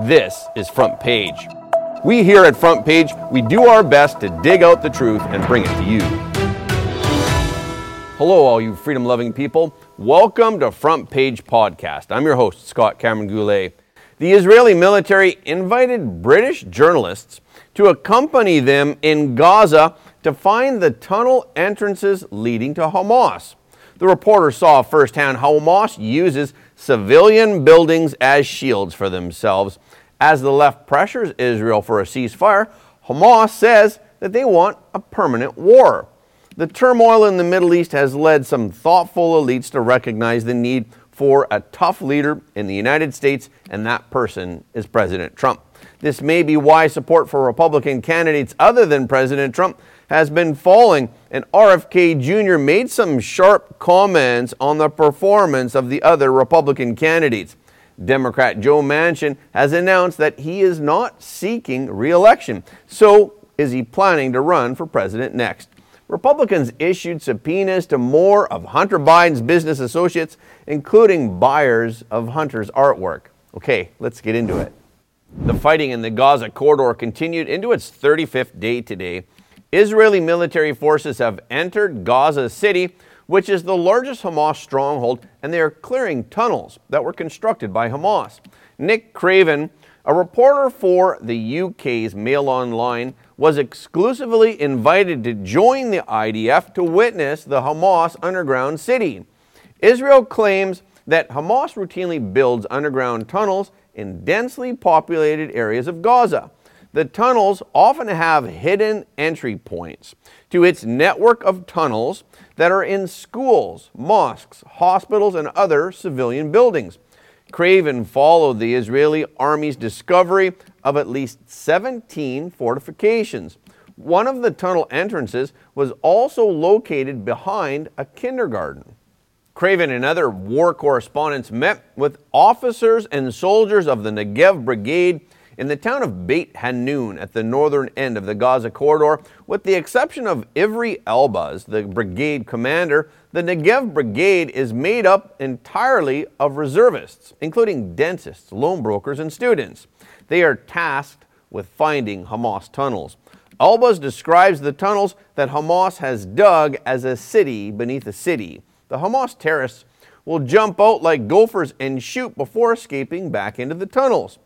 This is Front Page. We here at Front Page, we do our best to dig out the truth and bring it to you. Hello, all you freedom loving people. Welcome to Front Page Podcast. I'm your host, Scott Cameron Goulet. The Israeli military invited British journalists to accompany them in Gaza to find the tunnel entrances leading to Hamas. The reporter saw firsthand how Hamas uses civilian buildings as shields for themselves. As the left pressures Israel for a ceasefire, Hamas says that they want a permanent war. The turmoil in the Middle East has led some thoughtful elites to recognize the need for a tough leader in the United States, and that person is President Trump. This may be why support for Republican candidates other than President Trump has been falling, and RFK Jr. made some sharp comments on the performance of the other Republican candidates. Democrat Joe Manchin has announced that he is not seeking re election. So, is he planning to run for president next? Republicans issued subpoenas to more of Hunter Biden's business associates, including buyers of Hunter's artwork. Okay, let's get into it. The fighting in the Gaza corridor continued into its 35th day today. Israeli military forces have entered Gaza City, which is the largest Hamas stronghold, and they are clearing tunnels that were constructed by Hamas. Nick Craven, a reporter for the UK's Mail Online, was exclusively invited to join the IDF to witness the Hamas underground city. Israel claims that Hamas routinely builds underground tunnels in densely populated areas of Gaza. The tunnels often have hidden entry points to its network of tunnels that are in schools, mosques, hospitals, and other civilian buildings. Craven followed the Israeli army's discovery of at least 17 fortifications. One of the tunnel entrances was also located behind a kindergarten. Craven and other war correspondents met with officers and soldiers of the Negev Brigade in the town of Beit Hanun at the northern end of the Gaza corridor. With the exception of Ivry Elbaz, the brigade commander, the Negev Brigade is made up entirely of reservists, including dentists, loan brokers, and students. They are tasked with finding Hamas tunnels. Elbaz describes the tunnels that Hamas has dug as a city beneath a city the Hamas terrorists will jump out like gophers and shoot before escaping back into the tunnels.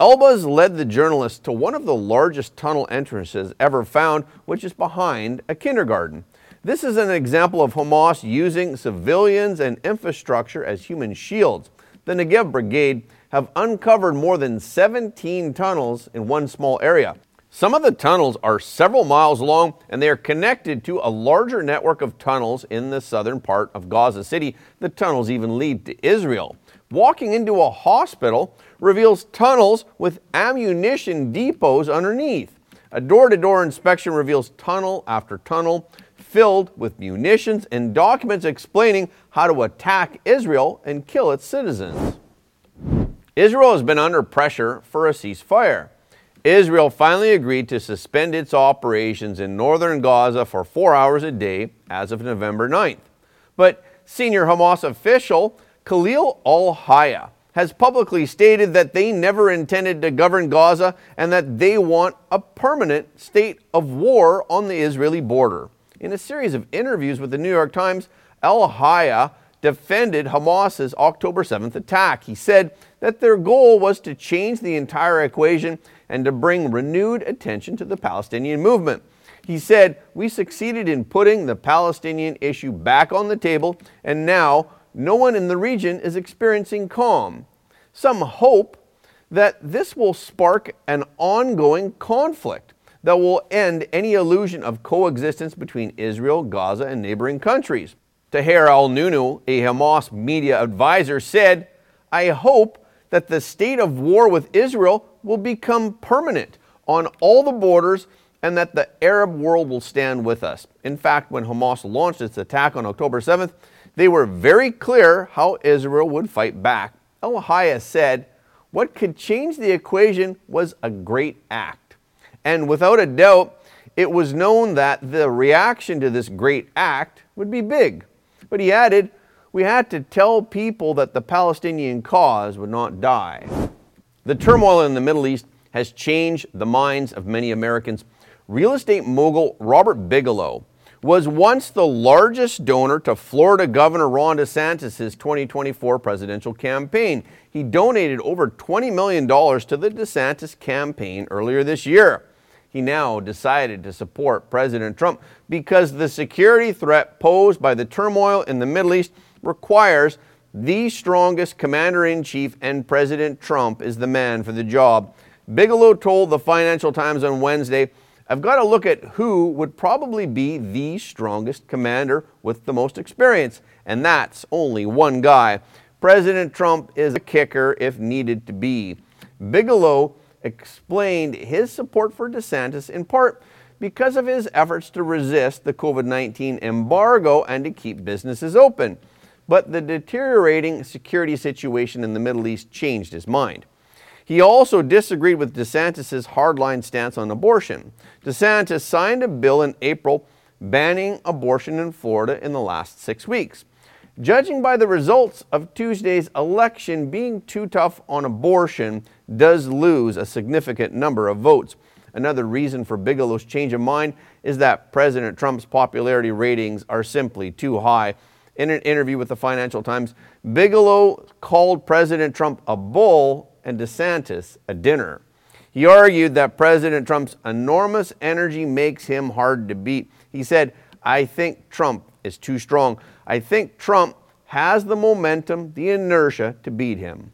Elbaz led the journalists to one of the largest tunnel entrances ever found, which is behind a kindergarten. This is an example of Hamas using civilians and infrastructure as human shields. The Negev Brigade have uncovered more than 17 tunnels in one small area. Some of the tunnels are several miles long and they are connected to a larger network of tunnels in the southern part of Gaza City. The tunnels even lead to Israel. Walking into a hospital reveals tunnels with ammunition depots underneath. A door to door inspection reveals tunnel after tunnel filled with munitions and documents explaining how to attack Israel and kill its citizens. Israel has been under pressure for a ceasefire. Israel finally agreed to suspend its operations in northern Gaza for four hours a day as of November 9th. But senior Hamas official Khalil al Hayya has publicly stated that they never intended to govern Gaza and that they want a permanent state of war on the Israeli border. In a series of interviews with the New York Times, al Hayya defended Hamas's October 7th attack. He said that their goal was to change the entire equation and to bring renewed attention to the Palestinian movement. He said, We succeeded in putting the Palestinian issue back on the table, and now no one in the region is experiencing calm. Some hope that this will spark an ongoing conflict that will end any illusion of coexistence between Israel, Gaza, and neighboring countries. Tahir al Nunu, a Hamas media advisor, said, I hope that the state of war with Israel will become permanent on all the borders and that the Arab world will stand with us. In fact, when Hamas launched its attack on October 7th, they were very clear how Israel would fight back. El said, What could change the equation was a great act. And without a doubt, it was known that the reaction to this great act would be big. But he added, we had to tell people that the Palestinian cause would not die. The turmoil in the Middle East has changed the minds of many Americans. Real estate mogul Robert Bigelow was once the largest donor to Florida Governor Ron DeSantis' 2024 presidential campaign. He donated over $20 million to the DeSantis campaign earlier this year. He now decided to support President Trump because the security threat posed by the turmoil in the Middle East requires the strongest commander in chief, and President Trump is the man for the job. Bigelow told the Financial Times on Wednesday I've got to look at who would probably be the strongest commander with the most experience, and that's only one guy. President Trump is a kicker if needed to be. Bigelow explained his support for DeSantis in part because of his efforts to resist the COVID 19 embargo and to keep businesses open. But the deteriorating security situation in the Middle East changed his mind. He also disagreed with DeSantis' hardline stance on abortion. DeSantis signed a bill in April banning abortion in Florida in the last six weeks. Judging by the results of Tuesday's election, being too tough on abortion does lose a significant number of votes. Another reason for Bigelow's change of mind is that President Trump's popularity ratings are simply too high. In an interview with the Financial Times, Bigelow called President Trump a bull and DeSantis a dinner. He argued that President Trump's enormous energy makes him hard to beat. He said, I think Trump is too strong. I think Trump has the momentum, the inertia to beat him.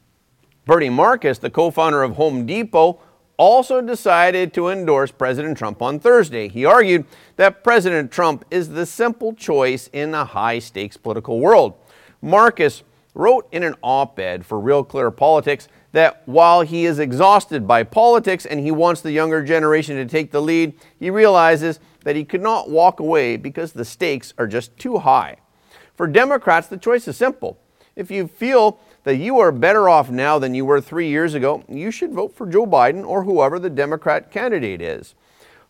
Bernie Marcus, the co founder of Home Depot, also decided to endorse President Trump on Thursday. He argued that President Trump is the simple choice in a high stakes political world. Marcus wrote in an op ed for Real Clear Politics that while he is exhausted by politics and he wants the younger generation to take the lead, he realizes that he could not walk away because the stakes are just too high. For Democrats, the choice is simple. If you feel that you are better off now than you were three years ago, you should vote for Joe Biden or whoever the Democrat candidate is.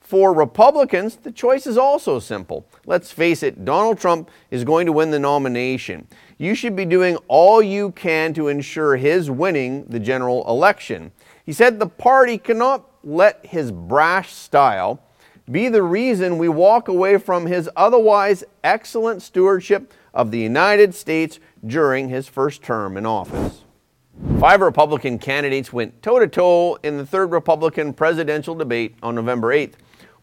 For Republicans, the choice is also simple. Let's face it, Donald Trump is going to win the nomination. You should be doing all you can to ensure his winning the general election. He said the party cannot let his brash style be the reason we walk away from his otherwise excellent stewardship of the United States during his first term in office. Five Republican candidates went toe to toe in the third Republican presidential debate on November 8th.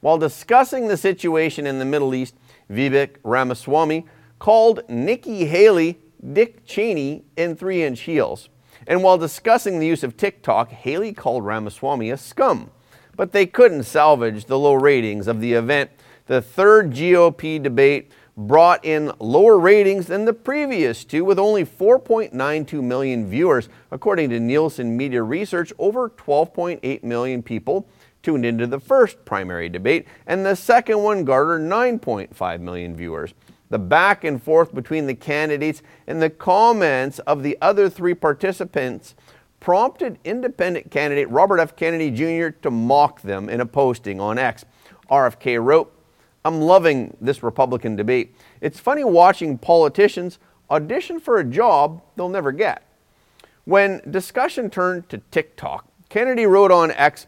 While discussing the situation in the Middle East, Vivek Ramaswamy called Nikki Haley Dick Cheney in three inch heels. And while discussing the use of TikTok, Haley called Ramaswamy a scum. But they couldn't salvage the low ratings of the event. The third GOP debate brought in lower ratings than the previous two, with only 4.92 million viewers. According to Nielsen Media Research, over 12.8 million people tuned into the first primary debate, and the second one garnered 9.5 million viewers. The back and forth between the candidates and the comments of the other three participants prompted independent candidate Robert F. Kennedy Jr. to mock them in a posting on X. RFK wrote, I'm loving this Republican debate. It's funny watching politicians audition for a job they'll never get. When discussion turned to TikTok, Kennedy wrote on X,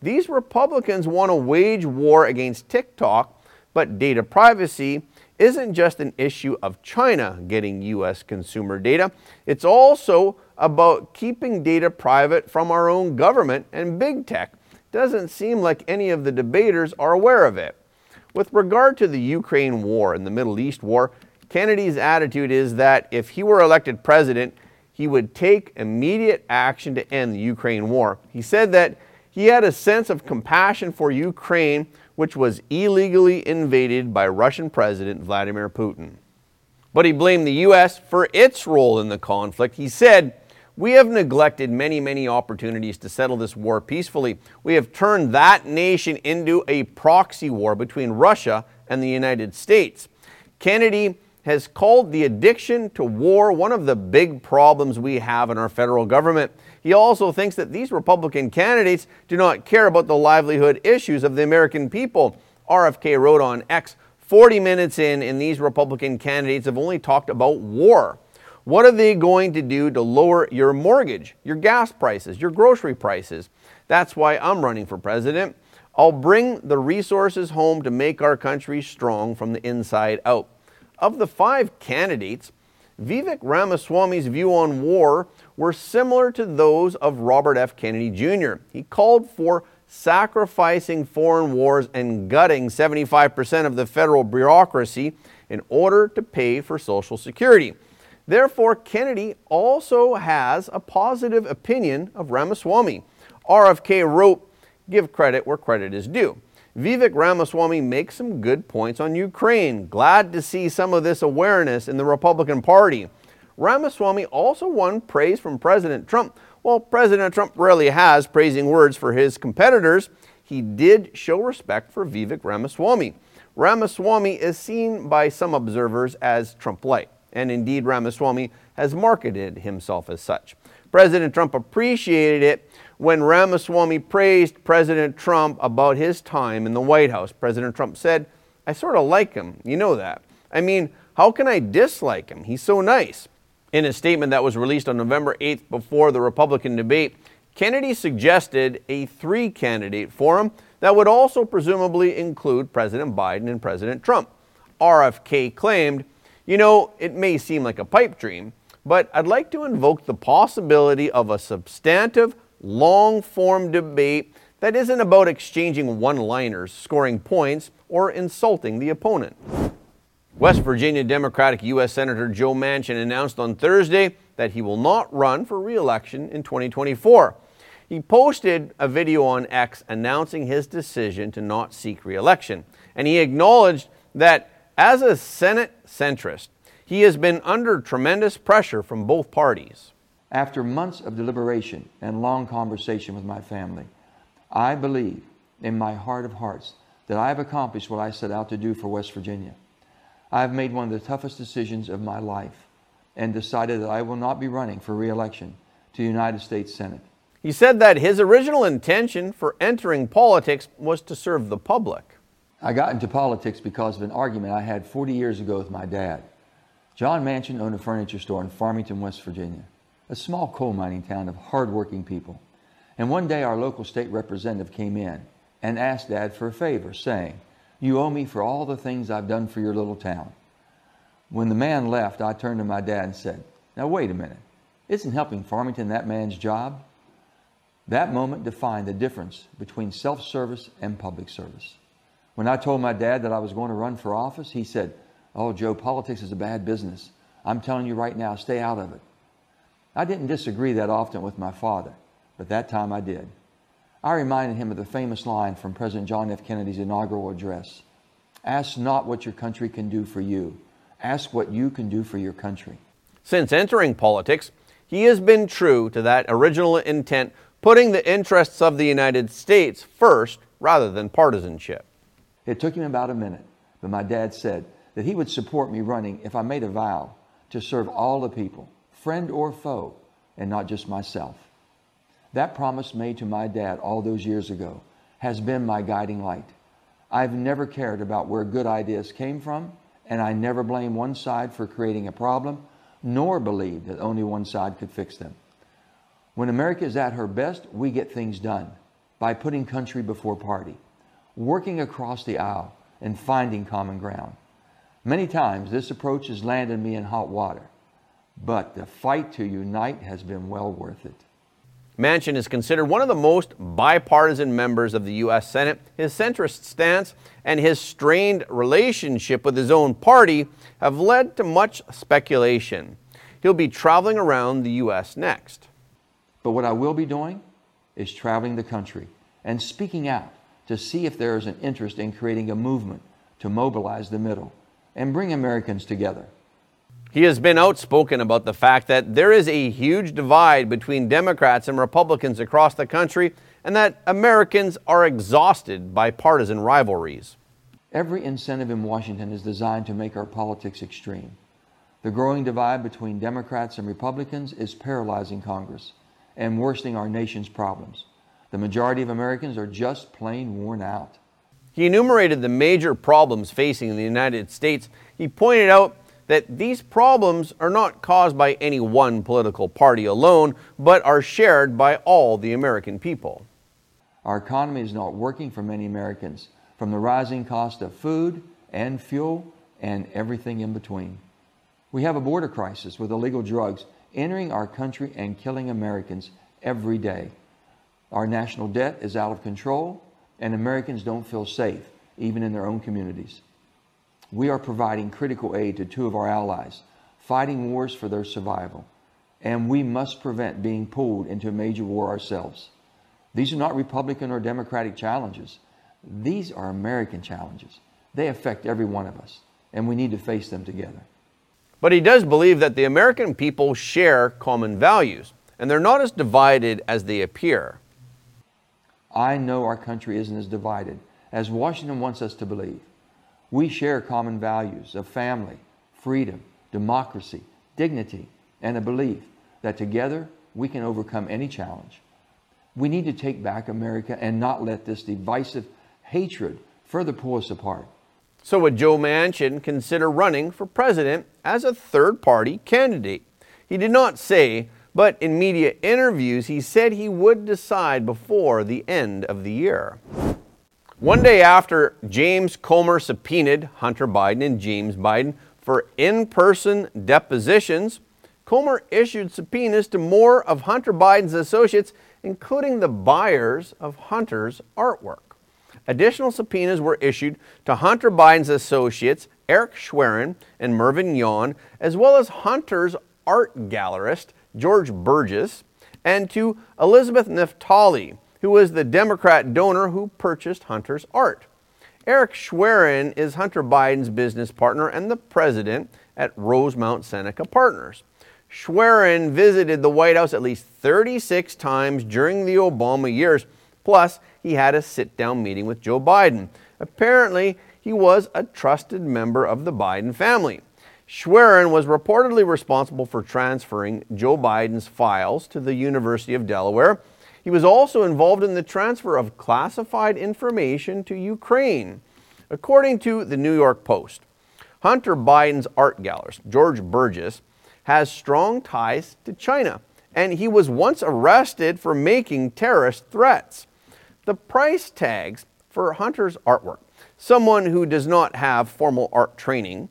these Republicans want to wage war against TikTok, but data privacy isn't just an issue of China getting U.S. consumer data, it's also about keeping data private from our own government and big tech. Doesn't seem like any of the debaters are aware of it. With regard to the Ukraine war and the Middle East war, Kennedy's attitude is that if he were elected president, he would take immediate action to end the Ukraine war. He said that he had a sense of compassion for Ukraine, which was illegally invaded by Russian President Vladimir Putin. But he blamed the U.S. for its role in the conflict. He said, We have neglected many, many opportunities to settle this war peacefully. We have turned that nation into a proxy war between Russia and the United States. Kennedy has called the addiction to war one of the big problems we have in our federal government. He also thinks that these Republican candidates do not care about the livelihood issues of the American people. RFK wrote on X 40 minutes in, and these Republican candidates have only talked about war. What are they going to do to lower your mortgage, your gas prices, your grocery prices? That's why I'm running for president. I'll bring the resources home to make our country strong from the inside out. Of the five candidates, Vivek Ramaswamy's view on war were similar to those of Robert F. Kennedy Jr. He called for sacrificing foreign wars and gutting 75% of the federal bureaucracy in order to pay for Social Security. Therefore, Kennedy also has a positive opinion of Ramaswamy. RFK wrote, Give credit where credit is due. Vivek Ramaswamy makes some good points on Ukraine. Glad to see some of this awareness in the Republican Party. Ramaswamy also won praise from President Trump. While President Trump rarely has praising words for his competitors, he did show respect for Vivek Ramaswamy. Ramaswamy is seen by some observers as Trump light, and indeed Ramaswamy has marketed himself as such. President Trump appreciated it when Ramaswamy praised President Trump about his time in the White House. President Trump said, I sort of like him. You know that. I mean, how can I dislike him? He's so nice. In a statement that was released on November 8th before the Republican debate, Kennedy suggested a three candidate forum that would also presumably include President Biden and President Trump. RFK claimed, You know, it may seem like a pipe dream, but I'd like to invoke the possibility of a substantive, long form debate that isn't about exchanging one liners, scoring points, or insulting the opponent. West Virginia Democratic U.S. Senator Joe Manchin announced on Thursday that he will not run for re election in 2024. He posted a video on X announcing his decision to not seek re election, and he acknowledged that as a Senate centrist, he has been under tremendous pressure from both parties. After months of deliberation and long conversation with my family, I believe in my heart of hearts that I have accomplished what I set out to do for West Virginia. I have made one of the toughest decisions of my life and decided that I will not be running for reelection to the United States Senate. He said that his original intention for entering politics was to serve the public. I got into politics because of an argument I had 40 years ago with my dad. John Manchin owned a furniture store in Farmington, West Virginia a small coal mining town of hardworking people. And one day our local state representative came in and asked Dad for a favor, saying, You owe me for all the things I've done for your little town. When the man left, I turned to my dad and said, Now wait a minute. Isn't helping Farmington that man's job? That moment defined the difference between self service and public service. When I told my dad that I was going to run for office, he said, Oh, Joe, politics is a bad business. I'm telling you right now, stay out of it. I didn't disagree that often with my father, but that time I did. I reminded him of the famous line from President John F. Kennedy's inaugural address Ask not what your country can do for you, ask what you can do for your country. Since entering politics, he has been true to that original intent, putting the interests of the United States first rather than partisanship. It took him about a minute, but my dad said that he would support me running if I made a vow to serve all the people friend or foe, and not just myself. That promise made to my dad all those years ago has been my guiding light. I've never cared about where good ideas came from, and I never blame one side for creating a problem, nor believe that only one side could fix them. When America is at her best, we get things done by putting country before party, working across the aisle, and finding common ground. Many times, this approach has landed me in hot water. But the fight to unite has been well worth it. Manchin is considered one of the most bipartisan members of the U.S. Senate. His centrist stance and his strained relationship with his own party have led to much speculation. He'll be traveling around the U.S. next. But what I will be doing is traveling the country and speaking out to see if there is an interest in creating a movement to mobilize the middle and bring Americans together. He has been outspoken about the fact that there is a huge divide between Democrats and Republicans across the country and that Americans are exhausted by partisan rivalries. Every incentive in Washington is designed to make our politics extreme. The growing divide between Democrats and Republicans is paralyzing Congress and worsening our nation's problems. The majority of Americans are just plain worn out. He enumerated the major problems facing the United States. He pointed out that these problems are not caused by any one political party alone, but are shared by all the American people. Our economy is not working for many Americans, from the rising cost of food and fuel and everything in between. We have a border crisis with illegal drugs entering our country and killing Americans every day. Our national debt is out of control, and Americans don't feel safe, even in their own communities. We are providing critical aid to two of our allies, fighting wars for their survival, and we must prevent being pulled into a major war ourselves. These are not Republican or Democratic challenges. These are American challenges. They affect every one of us, and we need to face them together. But he does believe that the American people share common values, and they're not as divided as they appear. I know our country isn't as divided as Washington wants us to believe. We share common values of family, freedom, democracy, dignity, and a belief that together we can overcome any challenge. We need to take back America and not let this divisive hatred further pull us apart. So, would Joe Manchin consider running for president as a third party candidate? He did not say, but in media interviews, he said he would decide before the end of the year. One day after James Comer subpoenaed Hunter Biden and James Biden for in person depositions, Comer issued subpoenas to more of Hunter Biden's associates, including the buyers of Hunter's artwork. Additional subpoenas were issued to Hunter Biden's associates, Eric Schwerin and Mervyn Yon, as well as Hunter's art gallerist, George Burgess, and to Elizabeth Naftali, who was the Democrat donor who purchased Hunter's art. Eric Schwerin is Hunter Biden's business partner and the president at Rosemont Seneca Partners. Schwerin visited the White House at least 36 times during the Obama years. Plus, he had a sit down meeting with Joe Biden. Apparently, he was a trusted member of the Biden family. Schwerin was reportedly responsible for transferring Joe Biden's files to the University of Delaware. He was also involved in the transfer of classified information to Ukraine. According to the New York Post, Hunter Biden's art gallerist, George Burgess, has strong ties to China, and he was once arrested for making terrorist threats. The price tags for Hunter's artwork, someone who does not have formal art training,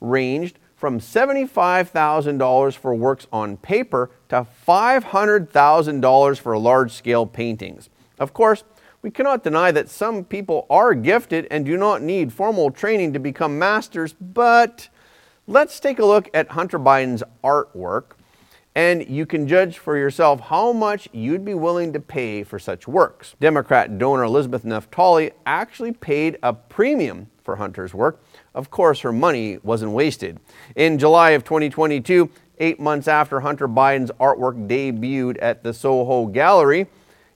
ranged from $75,000 for works on paper to $500,000 for large scale paintings. Of course, we cannot deny that some people are gifted and do not need formal training to become masters, but let's take a look at Hunter Biden's artwork and you can judge for yourself how much you'd be willing to pay for such works. Democrat donor Elizabeth Naftali actually paid a premium for Hunter's work. Of course, her money wasn't wasted. In July of 2022, eight months after Hunter Biden's artwork debuted at the Soho Gallery,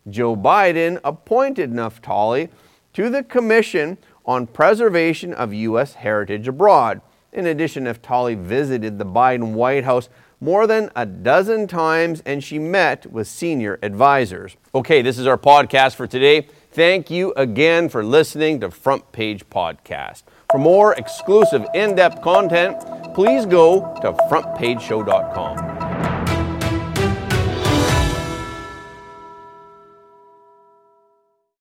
Joe Biden appointed Naftali to the Commission on Preservation of U.S. Heritage Abroad. In addition, Naftali visited the Biden White House more than a dozen times and she met with senior advisors. Okay, this is our podcast for today. Thank you again for listening to Front Page Podcast. For more exclusive in depth content, please go to frontpageshow.com.